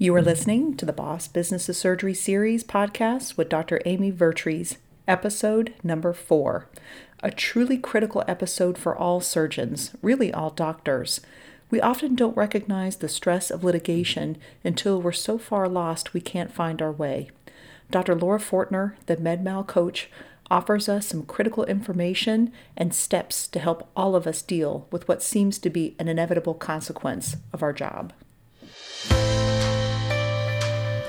You are mm-hmm. listening to the Boss Business of Surgery series podcast with Dr. Amy Vertrees, episode number four. A truly critical episode for all surgeons, really all doctors. We often don't recognize the stress of litigation until we're so far lost we can't find our way. Dr. Laura Fortner, the MedMal coach, offers us some critical information and steps to help all of us deal with what seems to be an inevitable consequence of our job.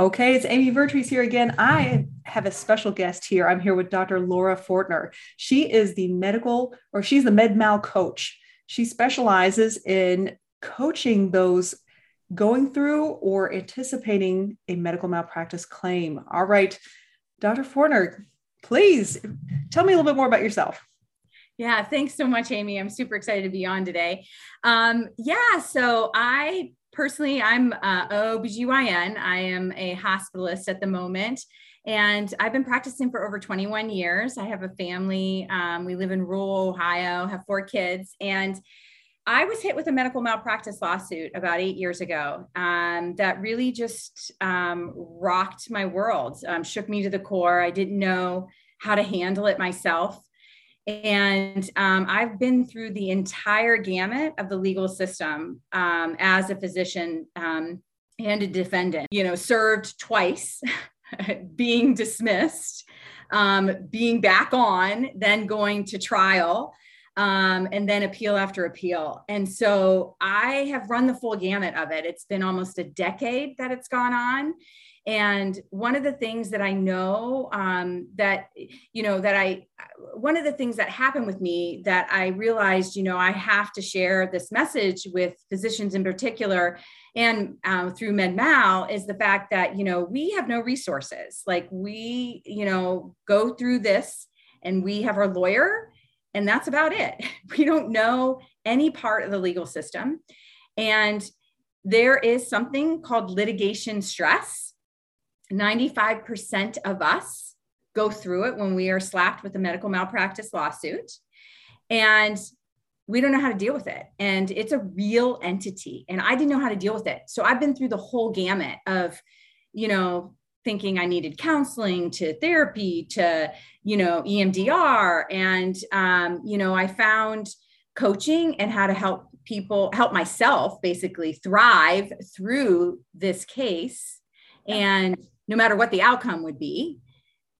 Okay, it's Amy Vertrees here again. I have a special guest here. I'm here with Dr. Laura Fortner. She is the medical, or she's the med mal coach. She specializes in coaching those going through or anticipating a medical malpractice claim. All right, Dr. Fortner, please tell me a little bit more about yourself. Yeah, thanks so much, Amy. I'm super excited to be on today. Um, yeah, so I personally, I'm uh, OBGYN. I am a hospitalist at the moment. And I've been practicing for over 21 years. I have a family. Um, we live in rural Ohio, have four kids. And I was hit with a medical malpractice lawsuit about eight years ago um, that really just um, rocked my world, um, shook me to the core. I didn't know how to handle it myself. And um, I've been through the entire gamut of the legal system um, as a physician um, and a defendant, you know, served twice, being dismissed, um, being back on, then going to trial. Um, and then appeal after appeal. And so I have run the full gamut of it. It's been almost a decade that it's gone on. And one of the things that I know um, that, you know, that I, one of the things that happened with me that I realized, you know, I have to share this message with physicians in particular and uh, through MedMal is the fact that, you know, we have no resources. Like we, you know, go through this and we have our lawyer and that's about it. We don't know any part of the legal system. And there is something called litigation stress 95% of us go through it when we are slapped with a medical malpractice lawsuit. And we don't know how to deal with it. And it's a real entity. And I didn't know how to deal with it. So I've been through the whole gamut of, you know, thinking I needed counseling to therapy to, you know, EMDR. And, um, you know, I found coaching and how to help people, help myself basically thrive through this case. And no matter what the outcome would be.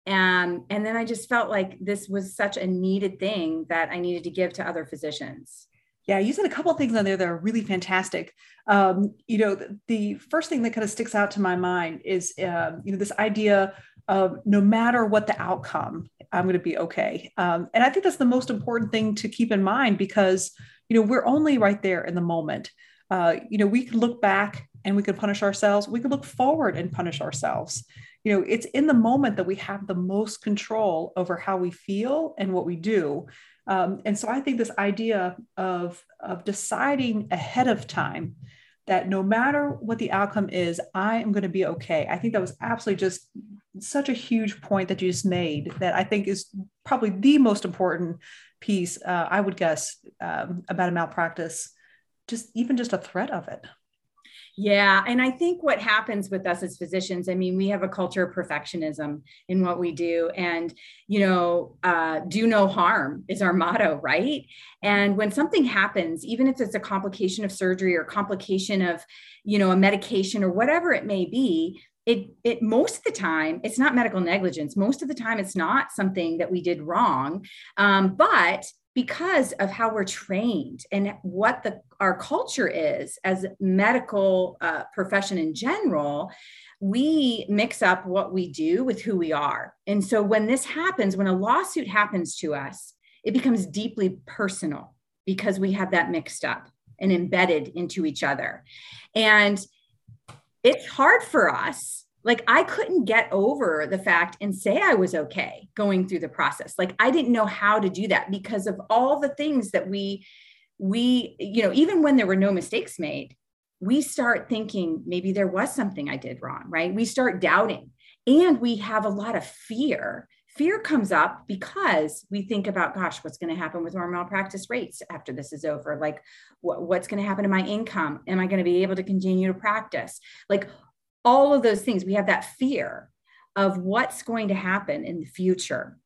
Um, and then I just felt like this was such a needed thing that I needed to give to other physicians. Yeah, you said a couple things on there that are really fantastic. Um, you know, the, the, first thing that kind of sticks out to my mind is, uh, you know, this idea of no matter what the outcome, I'm going to be okay. Um, and I think that's the most important thing to keep in mind because, you know, we're only right there in the moment. Uh, you know, we can look back and we could punish ourselves. We could look forward and punish ourselves. You know, it's in the moment that we have the most control over how we feel and what we do. Um, and so I think this idea of, of deciding ahead of time that no matter what the outcome is, I am going to be okay. I think that was absolutely just such a huge point that you just made that I think is probably the most important piece, uh, I would guess, um, about a malpractice, just even just a threat of it. Yeah. And I think what happens with us as physicians, I mean, we have a culture of perfectionism in what we do. And, you know, uh, do no harm is our motto, right? And when something happens, even if it's a complication of surgery or complication of, you know, a medication or whatever it may be, it, it most of the time it's not medical negligence most of the time it's not something that we did wrong um, but because of how we're trained and what the our culture is as medical uh, profession in general we mix up what we do with who we are. And so when this happens when a lawsuit happens to us it becomes deeply personal because we have that mixed up and embedded into each other. And it's hard for us like I couldn't get over the fact and say I was okay going through the process. Like I didn't know how to do that because of all the things that we we you know even when there were no mistakes made, we start thinking maybe there was something I did wrong, right? We start doubting and we have a lot of fear. Fear comes up because we think about, gosh, what's going to happen with our malpractice rates after this is over? Like, what, what's going to happen to my income? Am I going to be able to continue to practice? Like, all of those things, we have that fear of what's going to happen in the future.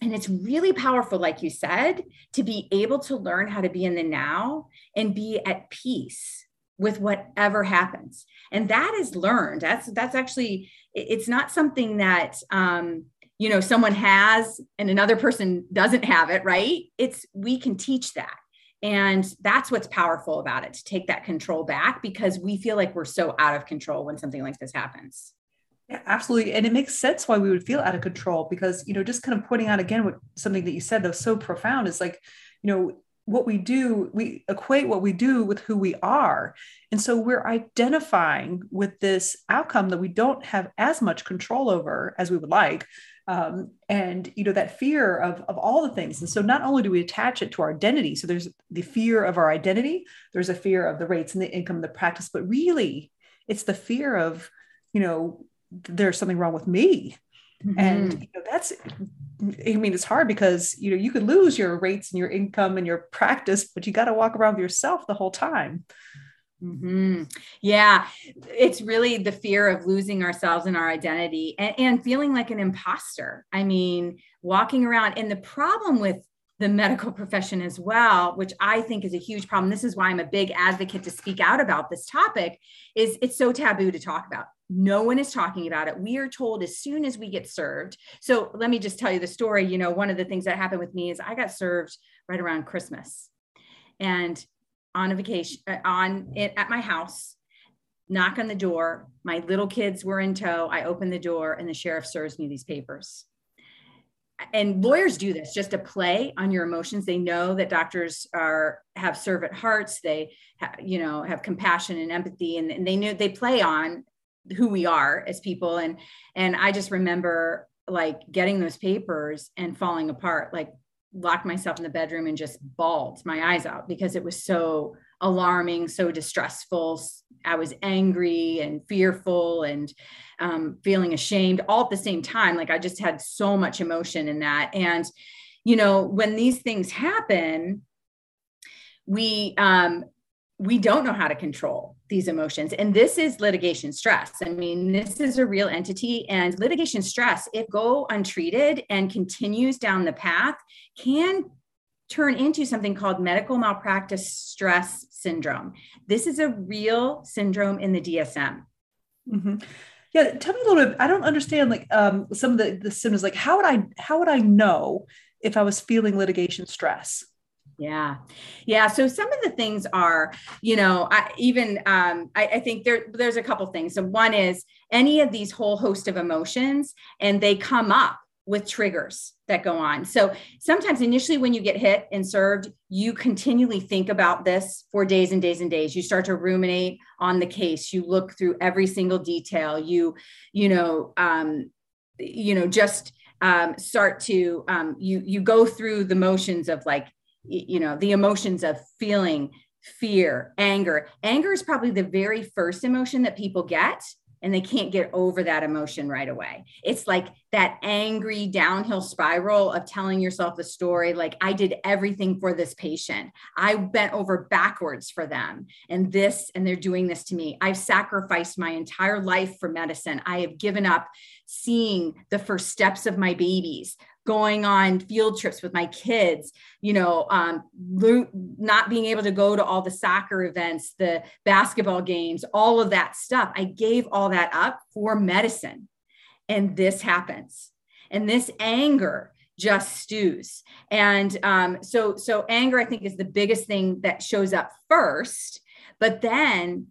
And it's really powerful, like you said, to be able to learn how to be in the now and be at peace with whatever happens. And that is learned. That's that's actually it's not something that um, you know someone has and another person doesn't have it, right? It's we can teach that. And that's what's powerful about it to take that control back because we feel like we're so out of control when something like this happens. Yeah, absolutely. And it makes sense why we would feel out of control because, you know, just kind of pointing out again what something that you said that was so profound is like, you know, what we do, we equate what we do with who we are. And so we're identifying with this outcome that we don't have as much control over as we would like um, and you know that fear of, of all the things. And so not only do we attach it to our identity so there's the fear of our identity there's a fear of the rates and the income the practice but really it's the fear of you know there's something wrong with me. Mm-hmm. and you know that's i mean it's hard because you know you could lose your rates and your income and your practice but you got to walk around with yourself the whole time Mm-hmm. Yeah, it's really the fear of losing ourselves and our identity and, and feeling like an imposter. I mean, walking around, and the problem with the medical profession as well, which I think is a huge problem. This is why I'm a big advocate to speak out about this topic, is it's so taboo to talk about. No one is talking about it. We are told as soon as we get served. So let me just tell you the story. You know, one of the things that happened with me is I got served right around Christmas. And on a vacation uh, on it at my house knock on the door. My little kids were in tow. I open the door and the sheriff serves me these papers. And lawyers do this just to play on your emotions. They know that doctors are have servant hearts. They ha, you know have compassion and empathy and, and they knew they play on who we are as people. And and i just remember like getting those papers and falling apart. Like locked myself in the bedroom and just bawled my eyes out because it was so alarming, so distressful. I was angry and fearful and um, feeling ashamed all at the same time. Like I just had so much emotion in that. And, you know, when these things happen, we, um, we don't know how to control these emotions. And this is litigation stress. I mean, this is a real entity, and litigation stress, if go untreated and continues down the path, can turn into something called medical malpractice stress syndrome. This is a real syndrome in the DSM. Mm-hmm. Yeah, tell me a little bit. I don't understand like um, some of the, the symptoms. Like, how would I how would I know if I was feeling litigation stress? Yeah. Yeah. So some of the things are, you know, I even um, I, I think there there's a couple things. So one is any of these whole host of emotions and they come up with triggers that go on. So sometimes initially when you get hit and served, you continually think about this for days and days and days. You start to ruminate on the case. You look through every single detail. You, you know, um, you know, just um, start to um, you you go through the motions of like you know the emotions of feeling fear anger anger is probably the very first emotion that people get and they can't get over that emotion right away. It's like that angry downhill spiral of telling yourself the story like, I did everything for this patient. I bent over backwards for them, and this, and they're doing this to me. I've sacrificed my entire life for medicine. I have given up seeing the first steps of my babies going on field trips with my kids, you know, um, not being able to go to all the soccer events, the basketball games, all of that stuff. I gave all that up for medicine. And this happens. And this anger just stews. And um, so, so anger, I think, is the biggest thing that shows up first. But then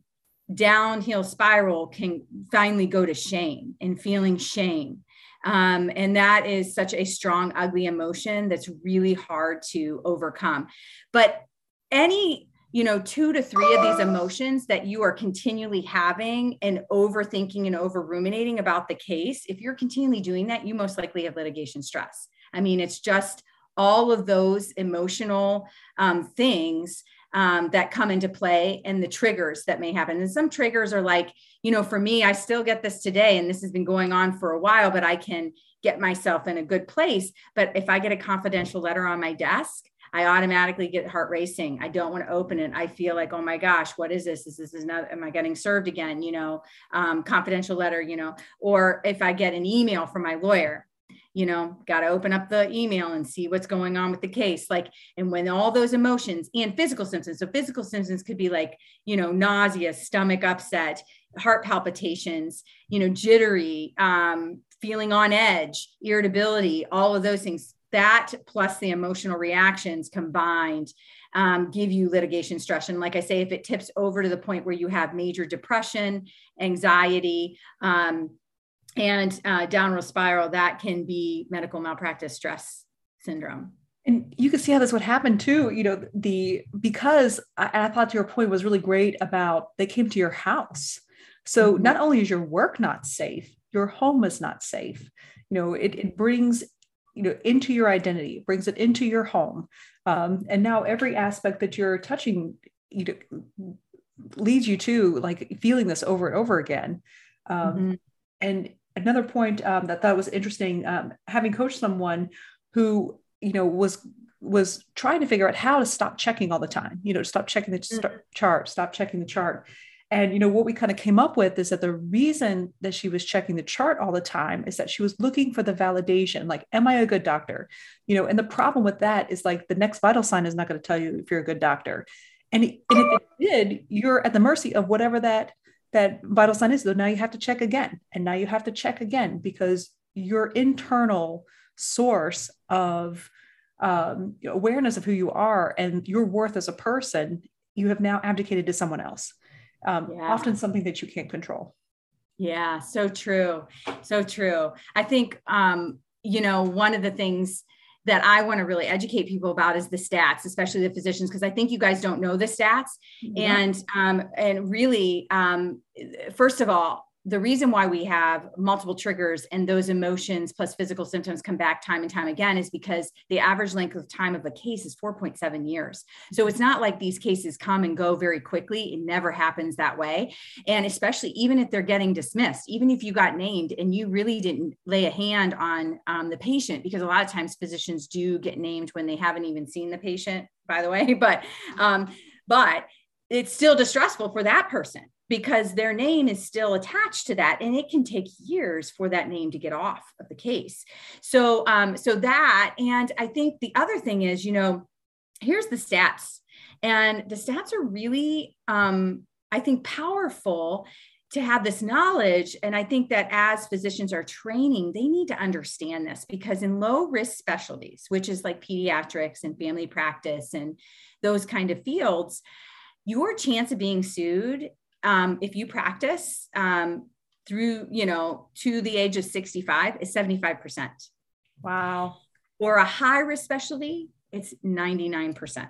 downhill spiral can finally go to shame and feeling shame um, and that is such a strong, ugly emotion that's really hard to overcome. But any you know, two to three of these emotions that you are continually having and overthinking and over ruminating about the case, if you're continually doing that, you most likely have litigation stress. I mean, it's just all of those emotional um, things um, that come into play and the triggers that may happen. And some triggers are like, you know, for me, I still get this today, and this has been going on for a while, but I can get myself in a good place. But if I get a confidential letter on my desk, I automatically get heart racing. I don't want to open it. I feel like, oh my gosh, what is this? Is this is not, am I getting served again? You know, um, confidential letter, you know, or if I get an email from my lawyer, you know, got to open up the email and see what's going on with the case. Like, and when all those emotions and physical symptoms, so physical symptoms could be like, you know, nausea, stomach upset, heart palpitations, you know, jittery, um, feeling on edge, irritability, all of those things that plus the emotional reactions combined um, give you litigation stress. And like I say, if it tips over to the point where you have major depression, anxiety, um, and uh, downward spiral, that can be medical malpractice stress syndrome. And you can see how this would happen too. You know, the because I, I thought your point was really great about they came to your house. So mm-hmm. not only is your work not safe, your home is not safe. You know, it, it brings you know into your identity brings it into your home um, and now every aspect that you're touching you know, leads you to like feeling this over and over again um, mm-hmm. and another point um, that that was interesting um, having coached someone who you know was was trying to figure out how to stop checking all the time you know stop checking the mm-hmm. chart stop checking the chart and you know what we kind of came up with is that the reason that she was checking the chart all the time is that she was looking for the validation, like, am I a good doctor? You know, and the problem with that is like the next vital sign is not going to tell you if you're a good doctor. And, and if it did, you're at the mercy of whatever that that vital sign is. So now you have to check again, and now you have to check again because your internal source of um, awareness of who you are and your worth as a person, you have now abdicated to someone else um, yeah. often something that you can't control. Yeah, so true. So true. I think, um, you know, one of the things that I want to really educate people about is the stats, especially the physicians, because I think you guys don't know the stats. Yeah. And um, and really, um, first of all, the reason why we have multiple triggers and those emotions plus physical symptoms come back time and time again is because the average length of time of a case is 4.7 years. So it's not like these cases come and go very quickly. It never happens that way. And especially even if they're getting dismissed, even if you got named and you really didn't lay a hand on um, the patient, because a lot of times physicians do get named when they haven't even seen the patient, by the way, but um, but it's still distressful for that person because their name is still attached to that and it can take years for that name to get off of the case. So um so that and i think the other thing is you know here's the stats and the stats are really um i think powerful to have this knowledge and i think that as physicians are training they need to understand this because in low risk specialties which is like pediatrics and family practice and those kind of fields your chance of being sued um, if you practice um, through, you know, to the age of 65 is 75%. Wow. Or a high risk specialty, it's 99%.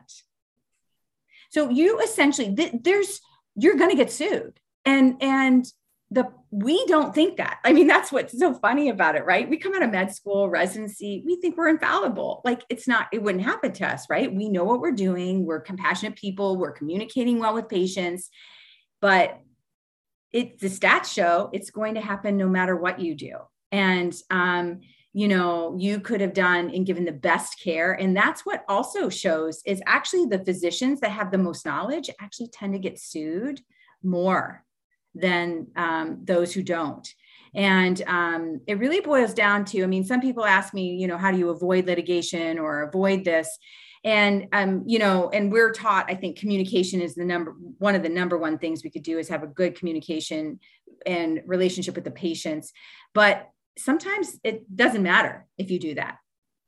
So you essentially, th- there's, you're going to get sued. And, and the, we don't think that. I mean, that's what's so funny about it, right? We come out of med school, residency, we think we're infallible. Like it's not, it wouldn't happen to us, right? We know what we're doing. We're compassionate people. We're communicating well with patients but it the stats show it's going to happen no matter what you do. And um, you know you could have done and given the best care. And that's what also shows is actually the physicians that have the most knowledge actually tend to get sued more than um, those who don't. And um, it really boils down to i mean some people ask me you know how do you avoid litigation or avoid this and um, you know and we're taught i think communication is the number one of the number one things we could do is have a good communication and relationship with the patients. But sometimes it doesn't matter if you do that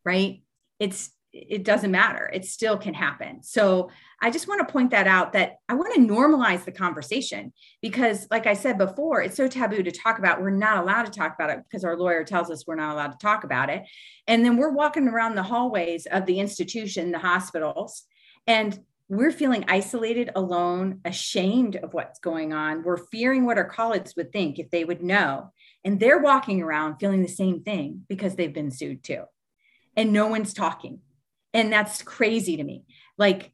right? It's it doesn't matter it still can happen so i just want to point that out that i want to normalize the conversation because like i said before it's so taboo to talk about we're not allowed to talk about it because our lawyer tells us we're not allowed to talk about it and then we're walking around the hallways of the institution the hospitals and we're feeling isolated, alone, ashamed of what's going on. We're fearing what our colleagues would think if they would know. And they're walking around feeling the same thing because they've been sued too. And no one's talking. And that's crazy to me. Like,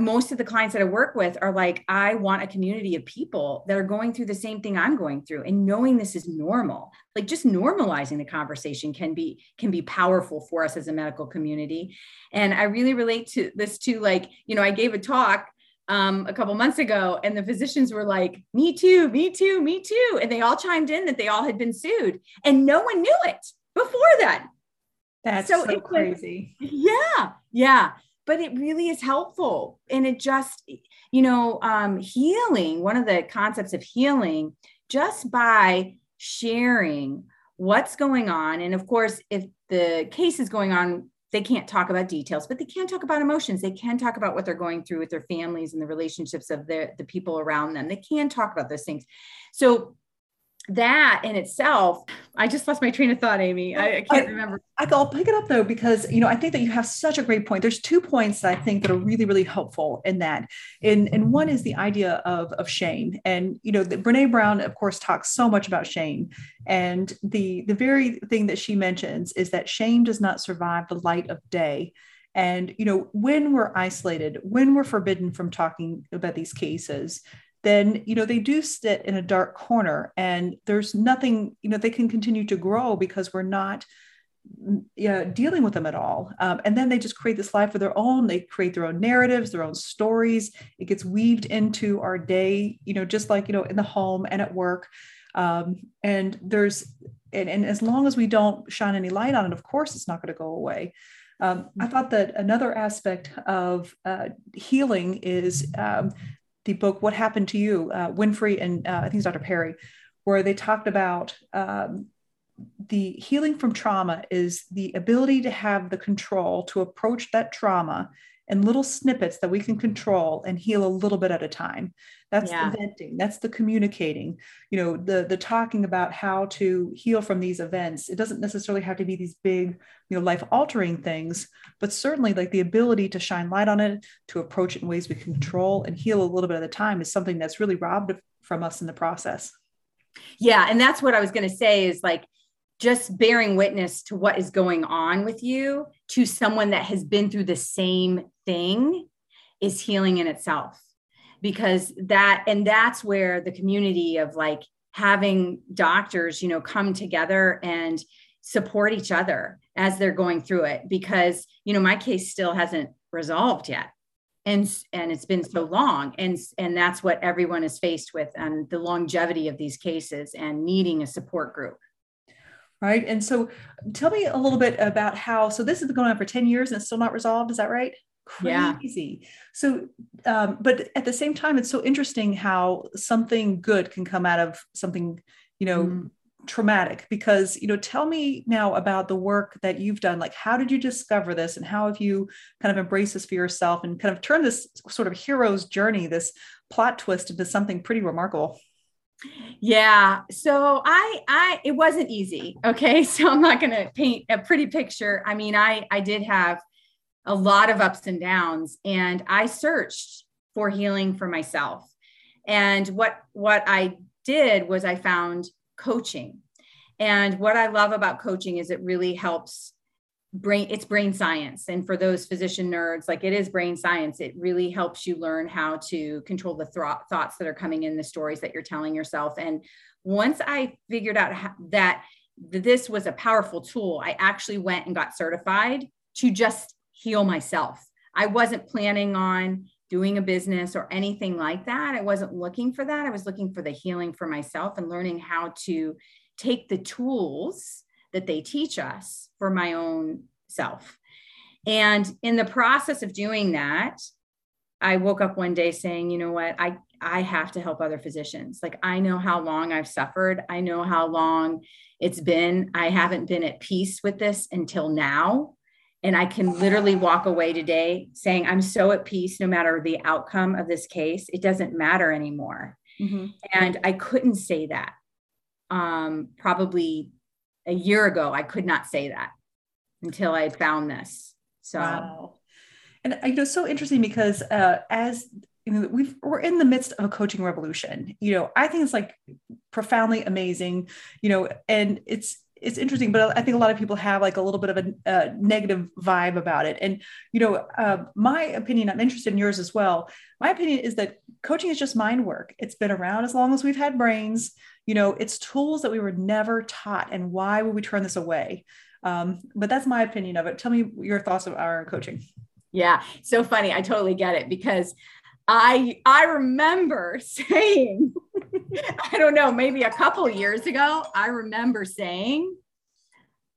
most of the clients that I work with are like, I want a community of people that are going through the same thing I'm going through, and knowing this is normal. Like just normalizing the conversation can be can be powerful for us as a medical community. And I really relate to this too. Like, you know, I gave a talk um, a couple months ago, and the physicians were like, "Me too, me too, me too," and they all chimed in that they all had been sued, and no one knew it before that. That's so, so crazy. yeah, yeah but it really is helpful and it just you know um, healing one of the concepts of healing just by sharing what's going on and of course if the case is going on they can't talk about details but they can talk about emotions they can talk about what they're going through with their families and the relationships of the, the people around them they can talk about those things so that in itself, I just lost my train of thought, Amy. I, I can't I, remember. I, will pick it up though, because you know, I think that you have such a great point. There's two points that I think that are really, really helpful in that. And, and one is the idea of, of shame. And you know, the, Brene Brown, of course, talks so much about shame. And the the very thing that she mentions is that shame does not survive the light of day. And you know, when we're isolated, when we're forbidden from talking about these cases, then you know they do sit in a dark corner and there's nothing you know they can continue to grow because we're not you know, dealing with them at all. Um, and then they just create this life of their own. They create their own narratives their own stories. It gets weaved into our day you know just like you know in the home and at work. Um, and there's and, and as long as we don't shine any light on it of course it's not going to go away. Um, I thought that another aspect of uh, healing is um, the book "What Happened to You," uh, Winfrey and uh, I think it's Dr. Perry, where they talked about um, the healing from trauma is the ability to have the control to approach that trauma in little snippets that we can control and heal a little bit at a time. That's yeah. the venting that's the communicating you know the the talking about how to heal from these events. It doesn't necessarily have to be these big you know life altering things but certainly like the ability to shine light on it to approach it in ways we can control and heal a little bit at a time is something that's really robbed from us in the process. Yeah and that's what i was going to say is like just bearing witness to what is going on with you to someone that has been through the same thing is healing in itself. Because that and that's where the community of like having doctors you know come together and support each other as they're going through it. Because you know my case still hasn't resolved yet. And and it's been so long. And and that's what everyone is faced with and the longevity of these cases and needing a support group right? And so tell me a little bit about how so this has been going on for 10 years and it's still not resolved is that right? Crazy. Yeah. so um, but at the same time it's so interesting how something good can come out of something you know mm. traumatic because you know tell me now about the work that you've done. Like how did you discover this and how have you kind of embraced this for yourself and kind of turn this sort of hero's journey this plot twist into something pretty remarkable yeah so i i it wasn't easy okay? So i'm not to paint a pretty picture. I mean i i did have a lot of ups and downs and i searched for healing for myself. And what what i did was i found coaching. And what i love about coaching is it really helps brain it's brain science. And for those physician nerds like it is brain science. It really helps you learn how to control the th- thoughts that are coming in the stories that you're telling yourself. And once i figured out how, that this was a powerful tool i actually went and got certified to just heal myself. I wasn't planning on doing a business or anything like that. I wasn't looking for that. I was looking for the healing for myself and learning how to take the tools that they teach us for my own self. And in the process of doing that, I woke up one day saying, you know what, I I have to help other physicians. Like I know how long I've suffered. I know how long it's been. I haven't been at peace with this until now. And I can literally walk away today saying, I'm so at peace no matter the outcome of this case. It doesn't matter anymore. Mm-hmm. And I couldn't say that um, probably a year ago, I could not say that until I found this. So, wow. and you know, so interesting because uh, as you know, we've we're in the midst of a coaching revolution. You know, I think it's like profoundly amazing. You know, and it's it's interesting, but I think a lot of people have like a little bit of a, a negative vibe about it. And you know, uh, my opinion, I'm interested in yours as well. My opinion is that coaching is just mind work. It's been around as long as we've had brains. You know, it's tools that we were never taught, and why would we turn this away? Um, but that's my opinion of it. Tell me your thoughts of our coaching. Yeah, so funny. I totally get it because I I remember saying, I don't know, maybe a couple years ago, I remember saying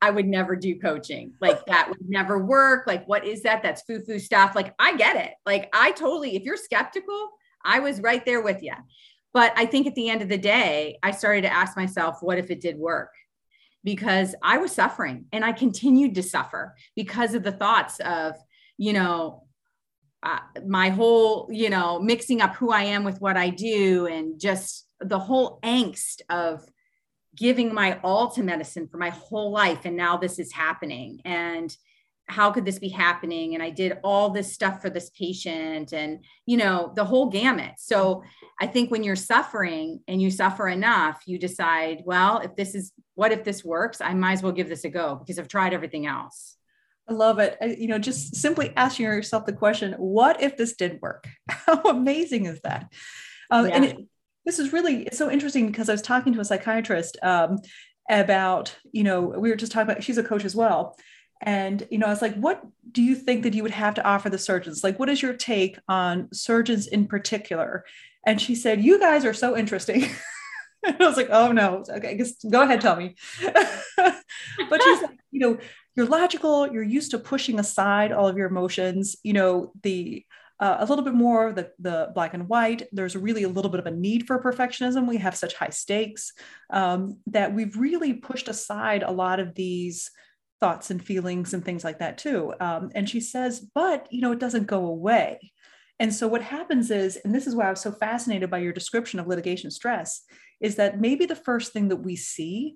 I would never do coaching. Like that would never work. Like, what is that? That's foo-foo stuff. Like, I get it. Like, I totally, if you're skeptical, I was right there with you. But I think at the end of the day, I started to ask myself, what if it did work? Because I was suffering and I continued to suffer because of the thoughts of, you know, uh, my whole, you know, mixing up who I am with what I do and just the whole angst of giving my all to medicine for my whole life. And now this is happening. And how could this be happening? And I did all this stuff for this patient and, you know, the whole gamut. So I think when you're suffering and you suffer enough, you decide, well, if this is what if this works, I might as well give this a go because I've tried everything else. I love it. I, you know, just simply asking yourself the question, what if this did work? How amazing is that? Um, yeah. And it, this is really, it's so interesting because I was talking to a psychiatrist um, about, you know, we were just talking about, she's a coach as well. And, you know, I was like, what do you think that you would have to offer the surgeons? Like, what is your take on surgeons in particular? And she said, you guys are so interesting. I was like, oh no, okay, I guess go ahead, tell me. but she's like, you know, you're logical you're used to pushing aside all of your emotions you know the uh, a little bit more the the black and white. There's really a little bit of a need for perfectionism. We have such high stakes um, that we've really pushed aside a lot of these thoughts and feelings and things like that too. Um, and she says but you know it doesn't go away. And so what happens is and this is why i was so fascinated by your description of litigation stress is that maybe the first thing that we see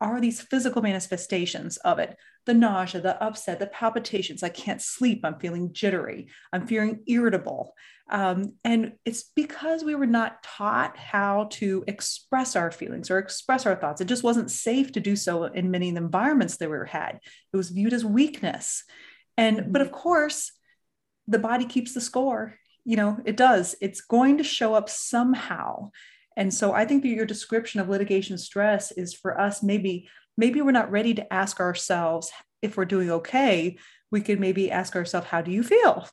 are these physical manifestations of it the nausea, the upset, the palpitations. I can't sleep. I'm feeling jittery. I'm feeling irritable. Um, and it's because we were not taught how to express our feelings or express our thoughts. It just wasn't safe to do so in many environments that we were had. It was viewed as weakness. And, but of course, the body keeps the score. You know, it does. It's going to show up somehow. And so I think that your description of litigation stress is for us maybe maybe we're not ready to ask ourselves if we're doing okay. We could maybe ask ourselves, how do you feel?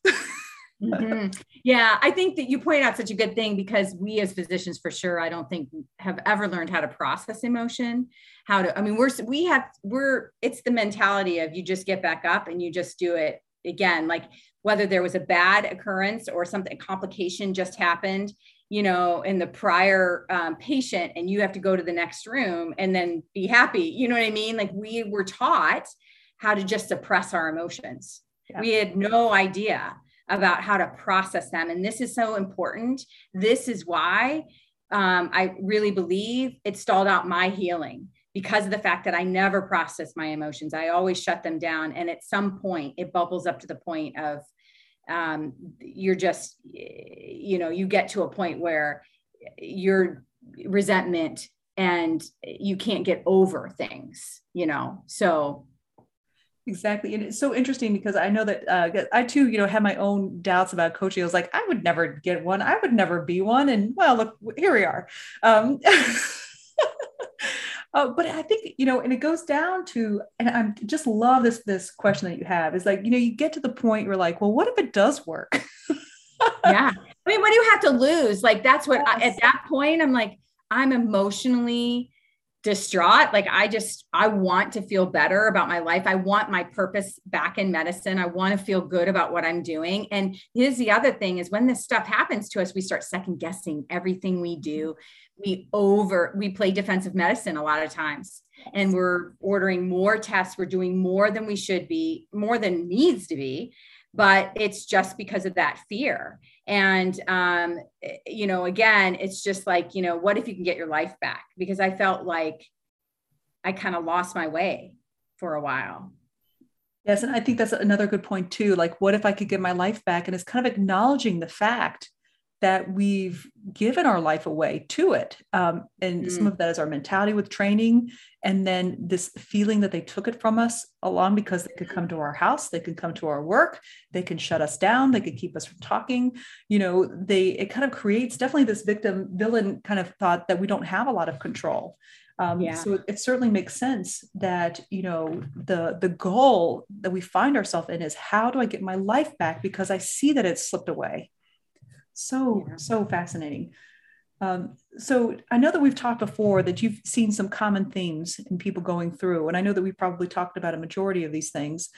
mm-hmm. Yeah, I think that you point out such a good thing because we as physicians, for sure, I don't think have ever learned how to process emotion. How to, I mean, we're, we have, we're, it's the mentality of you just get back up and you just do it again. Like whether there was a bad occurrence or something, a complication just happened you know, in the prior um, patient, and you have to go to the next room and then be happy. You know what I mean? Like we were taught how to just suppress our emotions. Yeah. We had no idea about how to process them. And this is so important. This is why um, I really believe it stalled out my healing because of the fact that I never processed my emotions. I always shut them down. And at some point, it bubbles up to the point of um, you're just you know you get to a point where your resentment and you can't get over things you know? So exactly. And it's so interesting because i know that uh, i too you know have my own doubts about coaching. I was like i would never get one. I would never be one. And well look here we are. Um, Uh, but I think you know, and it goes down to, and I just love this this question that you have is like, you know, you get to the point where like, well, what if it does work? yeah, I mean, what do you have to lose? Like, that's what yes. I, at that point I'm like, I'm emotionally distraught. Like, I just I want to feel better about my life. I want my purpose back in medicine. I want to feel good about what I'm doing. And here's the other thing: is when this stuff happens to us, we start second guessing everything we do we over we play defensive medicine a lot of times and we're ordering more tests we're doing more than we should be more than needs to be but it's just because of that fear and um, you know again it's just like you know what if you can get your life back because i felt like i kind of lost my way for a while Yes, and I think that's another good point too. Like, what if I could get my life back? And it's kind of acknowledging the fact that we've given our life away to it. Um, and mm. some of that is our mentality with training. And then this feeling that they took it from us along because they could come to our house, they could come to our work, they can shut us down, they could keep us from talking. You know, they, it kind of creates definitely this victim villain kind of thought that we don't have a lot of control. Um, yeah. So it, it, certainly makes sense that you know the the goal that we find ourselves in is how do I get my life back because I see that it's slipped away. So yeah. so fascinating. Um, so I know that we've talked before that you've seen some common themes in people going through, and I know that we've probably talked about a majority of these things.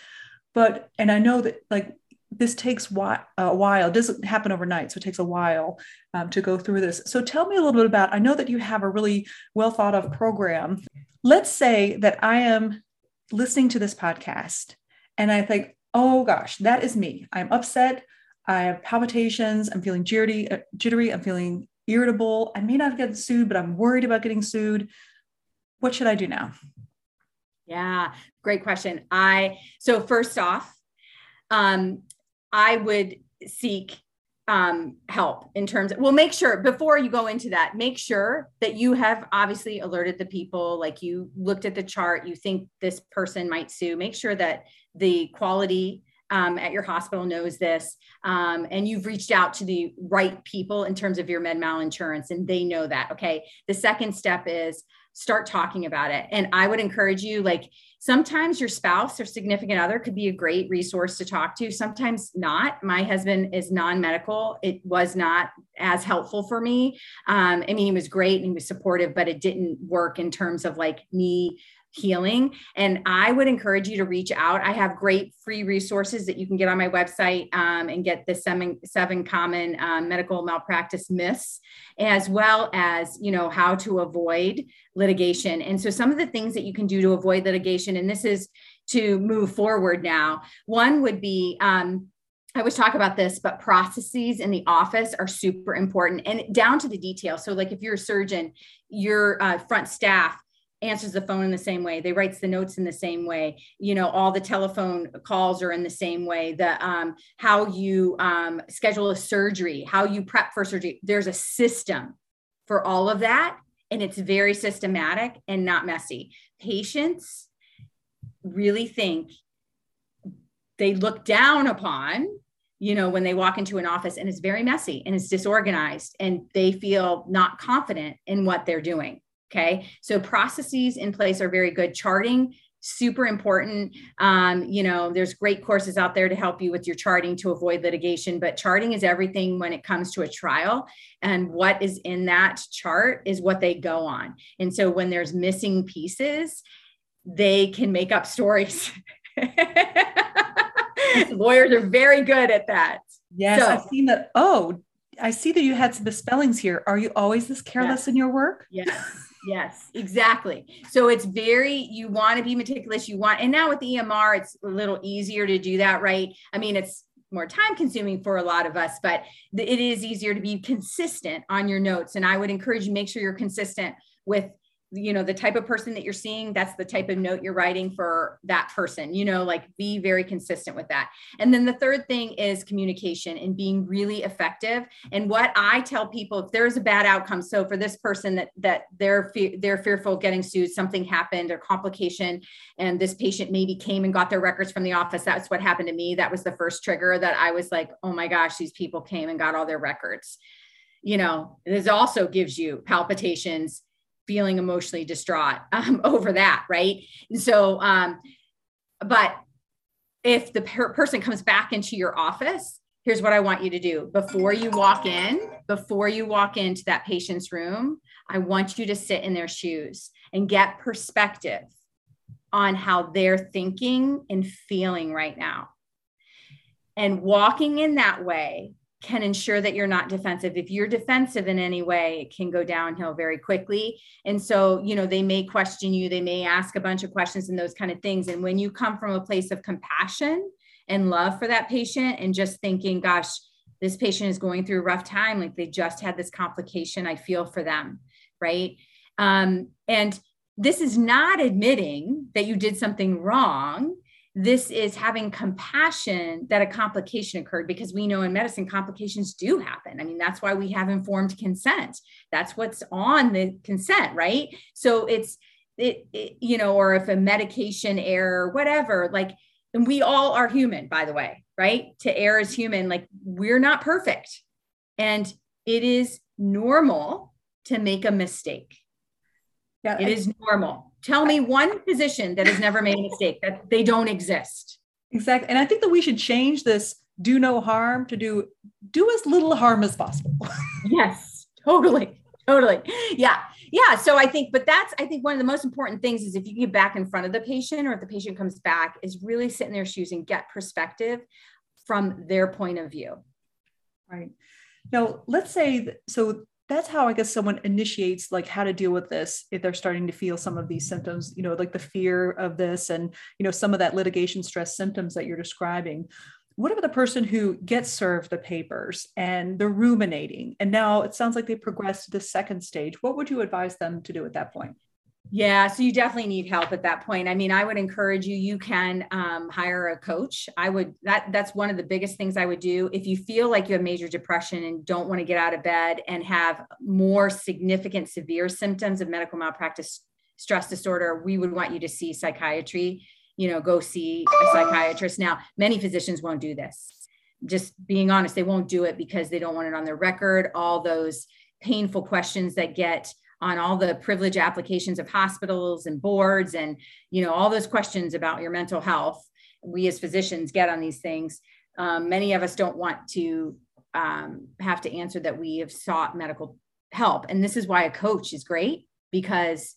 But and I know that like this takes a while. It doesn't happen overnight, so it takes a while um, to go through this. So tell me a little bit about. I know that you have a really well thought of program. Let's say that I am listening to this podcast and I think, oh gosh, that is me. I'm upset. I have palpitations. I'm feeling jittery. Uh, jittery. I'm feeling irritable. I may not get sued, but I'm worried about getting sued. What should I do now? Yeah, great question. I so first off, um, I would seek um, help in terms of, well, make sure before you go into that, make sure that you have obviously alerted the people, like you looked at the chart, you think this person might sue, make sure that the quality um, at your hospital knows this um, and you've reached out to the right people in terms of your med mal insurance and they know that okay? The second step is start talking about it. And i would encourage you like sometimes your spouse or significant other could be a great resource to talk to sometimes not. My husband is non-medical. It was not as helpful for me. Um, i mean he was great and he was supportive but it didn't work in terms of like me healing. And I would encourage you to reach out. I have great free resources that you can get on my website um, and get the seven, seven common um, medical malpractice myths, as well as, you know, how to avoid litigation. And so some of the things that you can do to avoid litigation, and this is to move forward now, one would be, um, I always talk about this, but processes in the office are super important and down to the detail. So, like if you're a surgeon, your uh, front staff answers the phone in the same way. They writes the notes in the same way. You know all the telephone calls are in the same way. The um, how you um, schedule a surgery how you prep for surgery. There's a system for all of that and it's very systematic and not messy. Patients really think they look down upon you know when they walk into an office and it's very messy and it's disorganized and they feel not confident in what they're doing Okay. So processes in place are very good. Charting, super important. Um, you know, there's great courses out there to help you with your charting to avoid litigation, but charting is everything when it comes to a trial. And what is in that chart is what they go on. And so when there's missing pieces, they can make up stories. Lawyers are very good at that. Yes, so, I've seen that. Oh, I see that you had some misspellings here. Are you always this careless yes. in your work? Yes. Yes, exactly. So it's very, you want to be meticulous. You want, and now with EMR, it's a little easier to do that, right? I mean, it's more time consuming for a lot of us, but it is easier to be consistent on your notes. And I would encourage you make sure you're consistent with you know the type of person that you're seeing that's the type of note you're writing for that person you know like be very consistent with that. And then the third thing is communication and being really effective. And what i tell people if there's a bad outcome so for this person that that they're fe- they're fearful of getting sued something happened or complication and this patient maybe came and got their records from the office that's what happened to me. That was the first trigger that i was like oh my gosh these people came and got all their records. You know this also gives you palpitations feeling emotionally distraught um, over that, right? And so, um, but if the per- person comes back into your office, here's what I want you to do before you walk in, before you walk into that patient's room, I want you to sit in their shoes and get perspective on how they're thinking and feeling right now. And walking in that way can ensure that you're not defensive. If you're defensive in any way, it can go downhill very quickly. And so, you know, they may question you, they may ask a bunch of questions and those kind of things. And when you come from a place of compassion and love for that patient and just thinking, gosh, this patient is going through a rough time, like they just had this complication, I feel for them, right? Um, and this is not admitting that you did something wrong this is having compassion that a complication occurred because we know in medicine complications do happen. I mean, that's why we have informed consent. That's what's on the consent, right? So it's, it, it you know, or if a medication error, whatever, like, and we all are human, by the way, right? To err is human, like, we're not perfect. And it is normal to make a mistake. Yeah, it I, is normal. Tell me one physician that has never made a mistake, that they don't exist. Exactly. And I think that we should change this do no harm to do do as little harm as possible. yes, totally. Totally. Yeah. Yeah. So I think, but that's, I think one of the most important things is if you get back in front of the patient or if the patient comes back, is really sit in their shoes and get perspective from their point of view. Right. Now, let's say, that, so that's how I guess someone initiates like how to deal with this if they're starting to feel some of these symptoms, you know, like the fear of this and, you know, some of that litigation stress symptoms that you're describing. What about the person who gets served the papers and they're ruminating? And now it sounds like they progressed to the second stage. What would you advise them to do at that point? Yeah, so you definitely need help at that point. I mean, I would encourage you. You can um, hire a coach. I would that that's one of the biggest things I would do. If you feel like you have major depression and don't want to get out of bed and have more significant, severe symptoms of medical malpractice stress disorder, we would want you to see psychiatry. You know, go see a psychiatrist. Now, many physicians won't do this. Just being honest, they won't do it because they don't want it on their record. All those painful questions that get on all the privilege applications of hospitals and boards and you know all those questions about your mental health. We as physicians get on these things. Um, many of us don't want to um, have to answer that we have sought medical help. And this is why a coach is great because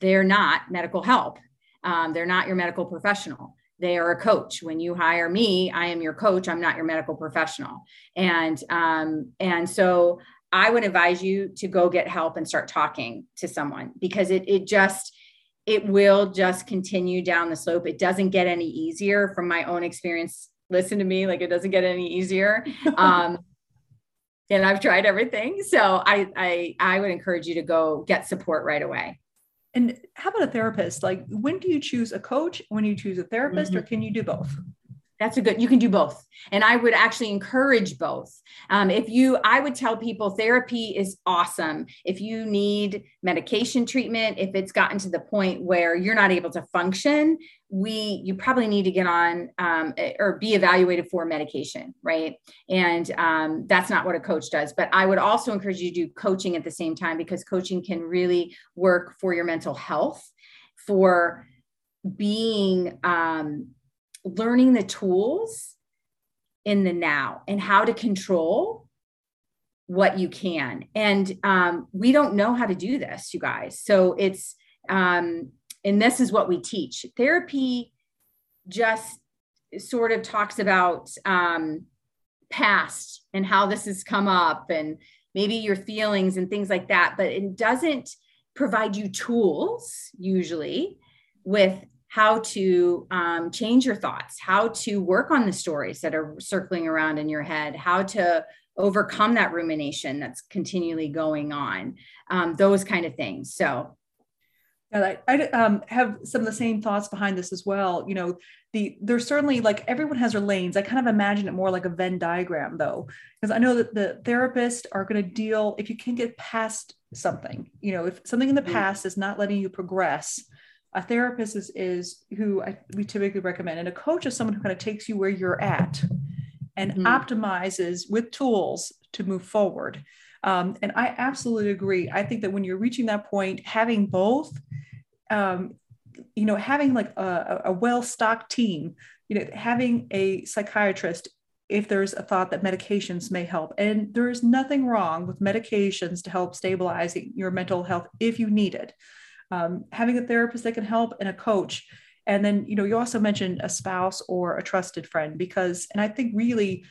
they're not medical help. Um, they're not your medical professional. They are a coach. When you hire me i am your coach. I'm not your medical professional. And um, and so I would advise you to go get help and start talking to someone because it it just it will just continue down the slope. It doesn't get any easier from my own experience. Listen to me, like it doesn't get any easier. Um, and I've tried everything. So I I I would encourage you to go get support right away. And how about a therapist? Like when do you choose a coach? When do you choose a therapist, mm-hmm. or can you do both? That's a good you can do both. And i would actually encourage both. Um, if you i would tell people therapy is awesome. If you need medication treatment if it's gotten to the point where you're not able to function we you probably need to get on um, or be evaluated for medication right? And um, that's not what a coach does. But i would also encourage you to do coaching at the same time because coaching can really work for your mental health for being um, learning the tools in the now and how to control what you can. And um, we don't know how to do this, you guys. So it's, um, and this is what we teach. Therapy just sort of talks about um, past and how this has come up and maybe your feelings and things like that, but it doesn't provide you tools usually with how to um, change your thoughts, how to work on the stories that are circling around in your head, how to overcome that rumination that's continually going on, um, those kind of things. So, yeah, I, I um, have some of the same thoughts behind this as well. You know, the there's certainly like everyone has their lanes. I kind of imagine it more like a Venn diagram, though, because I know that the therapists are going to deal if you can get past something. You know, if something in the mm-hmm. past is not letting you progress, a therapist is, is who I, we typically recommend. And a coach is someone who kind of takes you where you're at and mm-hmm. optimizes with tools to move forward. Um, and i absolutely agree. I think that when you're reaching that point having both um, you know having like a, a well-stocked team you know having a psychiatrist if there's a thought that medications may help. And there is nothing wrong with medications to help stabilizing your mental health if you need it um, having a therapist that can help and a coach. And then you know you also mentioned a spouse or a trusted friend because and i think really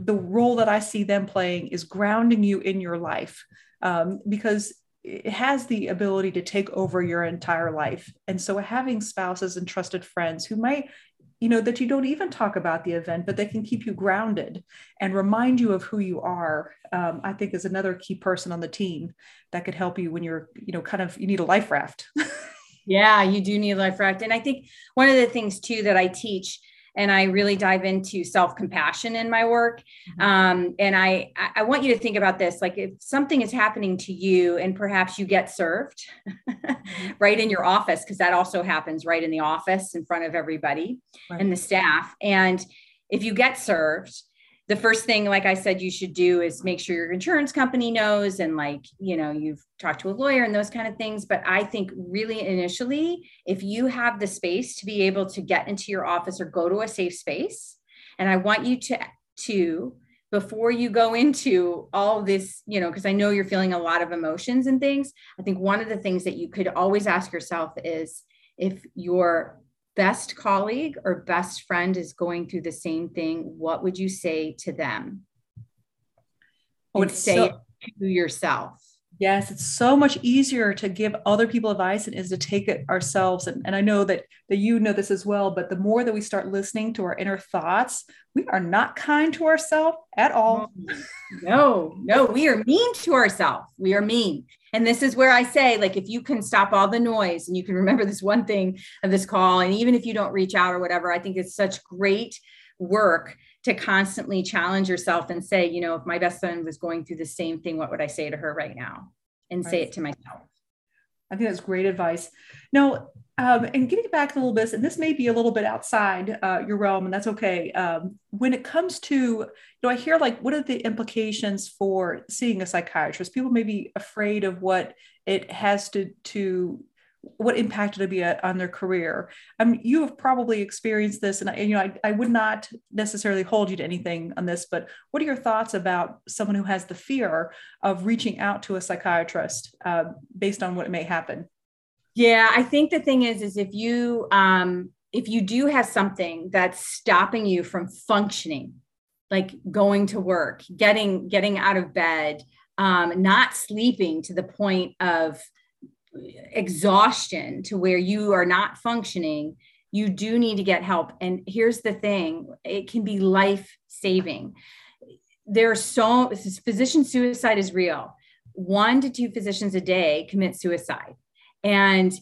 the role that i see them playing is grounding you in your life um, because it has the ability to take over your entire life. And so having spouses and trusted friends who might you know that you don't even talk about the event but they can keep you grounded and remind you of who you are um, i think is another key person on the team that could help you when you're you know kind of you need a life raft Yeah, you do need a life raft. And I think one of the things too that I teach and I really dive into self compassion in my work. Mm-hmm. Um, and I, I want you to think about this like if something is happening to you and perhaps you get served mm-hmm. right in your office, because that also happens right in the office in front of everybody right. and the staff. And if you get served, the first thing like i said you should do is make sure your insurance company knows and like you know you've talked to a lawyer and those kind of things. But i think really initially if you have the space to be able to get into your office or go to a safe space and i want you to to before you go into all this you know because i know you're feeling a lot of emotions and things i think one of the things that you could always ask yourself is if your best colleague or best friend is going through the same thing, what would you say to them? I would say so, to yourself. Yes, it's so much easier to give other people advice than is to take it ourselves. And, and I know that, that you know this as well, but the more that we start listening to our inner thoughts, we are not kind to ourselves at all. No, no, we are mean to ourselves. We are mean. And this is where I say, like, if you can stop all the noise and you can remember this one thing of this call, and even if you don't reach out or whatever, I think it's such great work to constantly challenge yourself and say, you know, if my best friend was going through the same thing, what would I say to her right now? And right. say it to myself. I think that's great advice. Now, um, and getting back a little bit, and this may be a little bit outside uh, your realm, and that's okay. Um, when it comes to, you know, I hear like, what are the implications for seeing a psychiatrist? People may be afraid of what it has to to what impact it'll be on their career. Um, you have probably experienced this, and, I, you know, I, I would not necessarily hold you to anything on this, but what are your thoughts about someone who has the fear of reaching out to a psychiatrist uh, based on what may happen? Yeah, I think the thing is, is if you um, if you do have something that's stopping you from functioning, like going to work, getting getting out of bed, um, not sleeping to the point of exhaustion to where you are not functioning, you do need to get help. And here's the thing it can be life saving. There's so physician suicide is real. One to two physicians a day commit suicide. And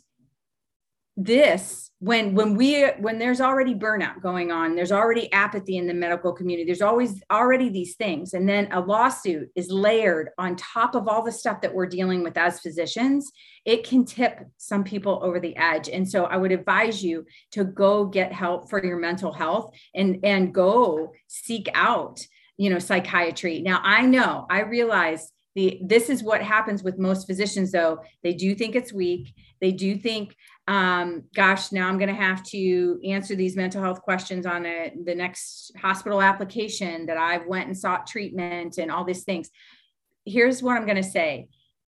this when when we when there's already burnout going on there's already apathy in the medical community there's always already these things and then a lawsuit is layered on top of all the stuff that we're dealing with as physicians it can tip some people over the edge and so i would advise you to go get help for your mental health and and go seek out you know psychiatry. Now i know i realize the this is what happens with most physicians though they do think it's weak they do think um, gosh, now I'm going to have to answer these mental health questions on a, the next hospital application that I've went and sought treatment and all these things. Here's what I'm going to say.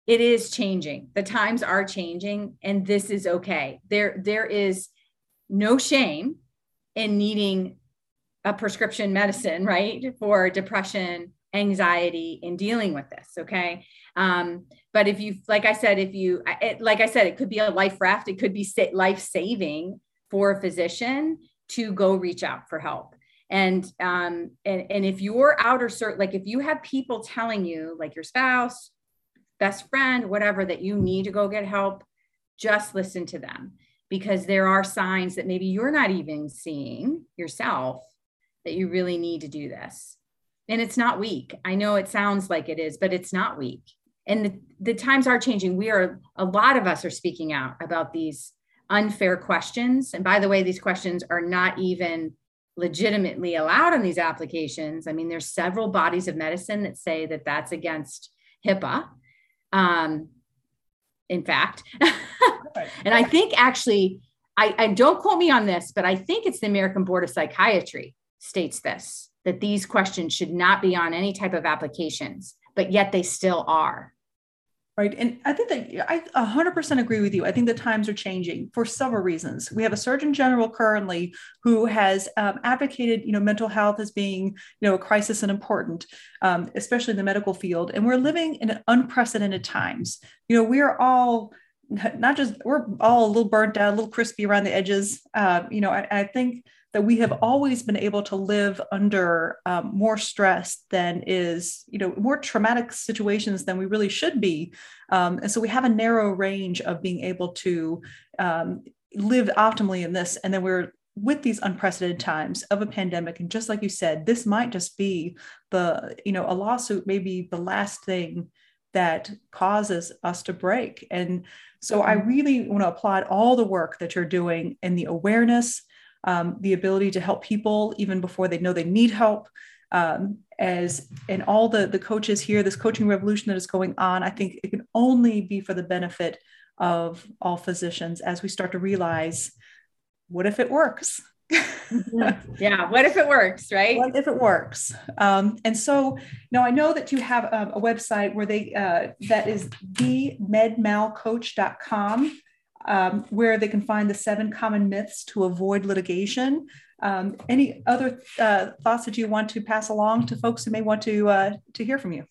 It is changing. The times are changing and this is okay. There, there is no shame in needing a prescription medicine, right? For depression, anxiety, in dealing with this. Okay. Um, but if you, like I said, if you, it, like I said, it could be a life raft, it could be life saving for a physician to go reach out for help. And um, and and if you're outer cert, like if you have people telling you, like your spouse, best friend, whatever, that you need to go get help, just listen to them because there are signs that maybe you're not even seeing yourself that you really need to do this. And it's not weak. I know it sounds like it is, but it's not weak. And the, the times are changing. We are a lot of us are speaking out about these unfair questions. And by the way these questions are not even legitimately allowed on these applications. I mean there's several bodies of medicine that say that that's against hipaa. Um, in fact and i think actually I, I don't quote me on this but i think it's the american board of psychiatry states this that these questions should not be on any type of applications but yet they still are Right. And I think that I 100% agree with you. I think the times are changing for several reasons. We have a Surgeon General currently who has um, advocated, you know, mental health as being, you know, a crisis and important, um, especially in the medical field. And we're living in unprecedented times. You know, we are all not just we're all a little burnt out, a little crispy around the edges. Uh, you know, I, I, think that we have always been able to live under um, more stress than is, you know, more traumatic situations than we really should be. Um, and so we have a narrow range of being able to um, live optimally in this. And then we're with these unprecedented times of a pandemic and just like you said this might just be the you know a lawsuit may be the last thing that causes us to break and so i mm-hmm. really want to applaud all the work that you're doing and the awareness um, the ability to help people even before they know they need help um, as and all the the coaches here this coaching revolution that is going on i think it can only be for the benefit of all physicians as we start to realize what if it works? yeah, what if it works, right? What if it works? Um, and so now I know that you have um, a website where they uh, that is themedmalcoach.com, um, where they can find the seven common myths to avoid litigation. Um, any other uh, thoughts that you want to pass along to folks who may want to uh, to hear from you?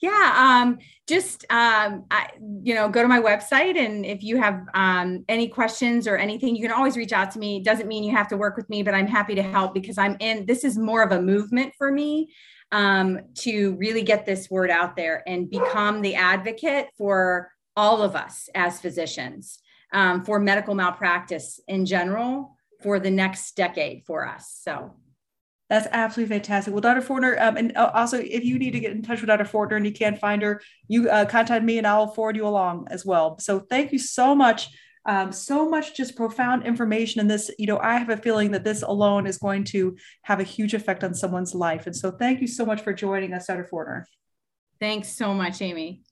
Yeah, um, just um, I, you know, go to my website, and if you have um, any questions or anything, you can always reach out to me. It doesn't mean you have to work with me, but I'm happy to help because I'm in. This is more of a movement for me um, to really get this word out there and become the advocate for all of us as physicians um, for medical malpractice in general for the next decade for us. So that's absolutely fantastic. Well, Dr. Fortner, um, and uh, also if you need to get in touch with Dr. Fortner and you can't find her, you uh, contact me and I'll forward you along as well. So thank you so much. Um, so much just profound information in this. You know, I have a feeling that this alone is going to have a huge effect on someone's life. And so thank you so much for joining us, Dr. Fortner. Thanks so much, Amy.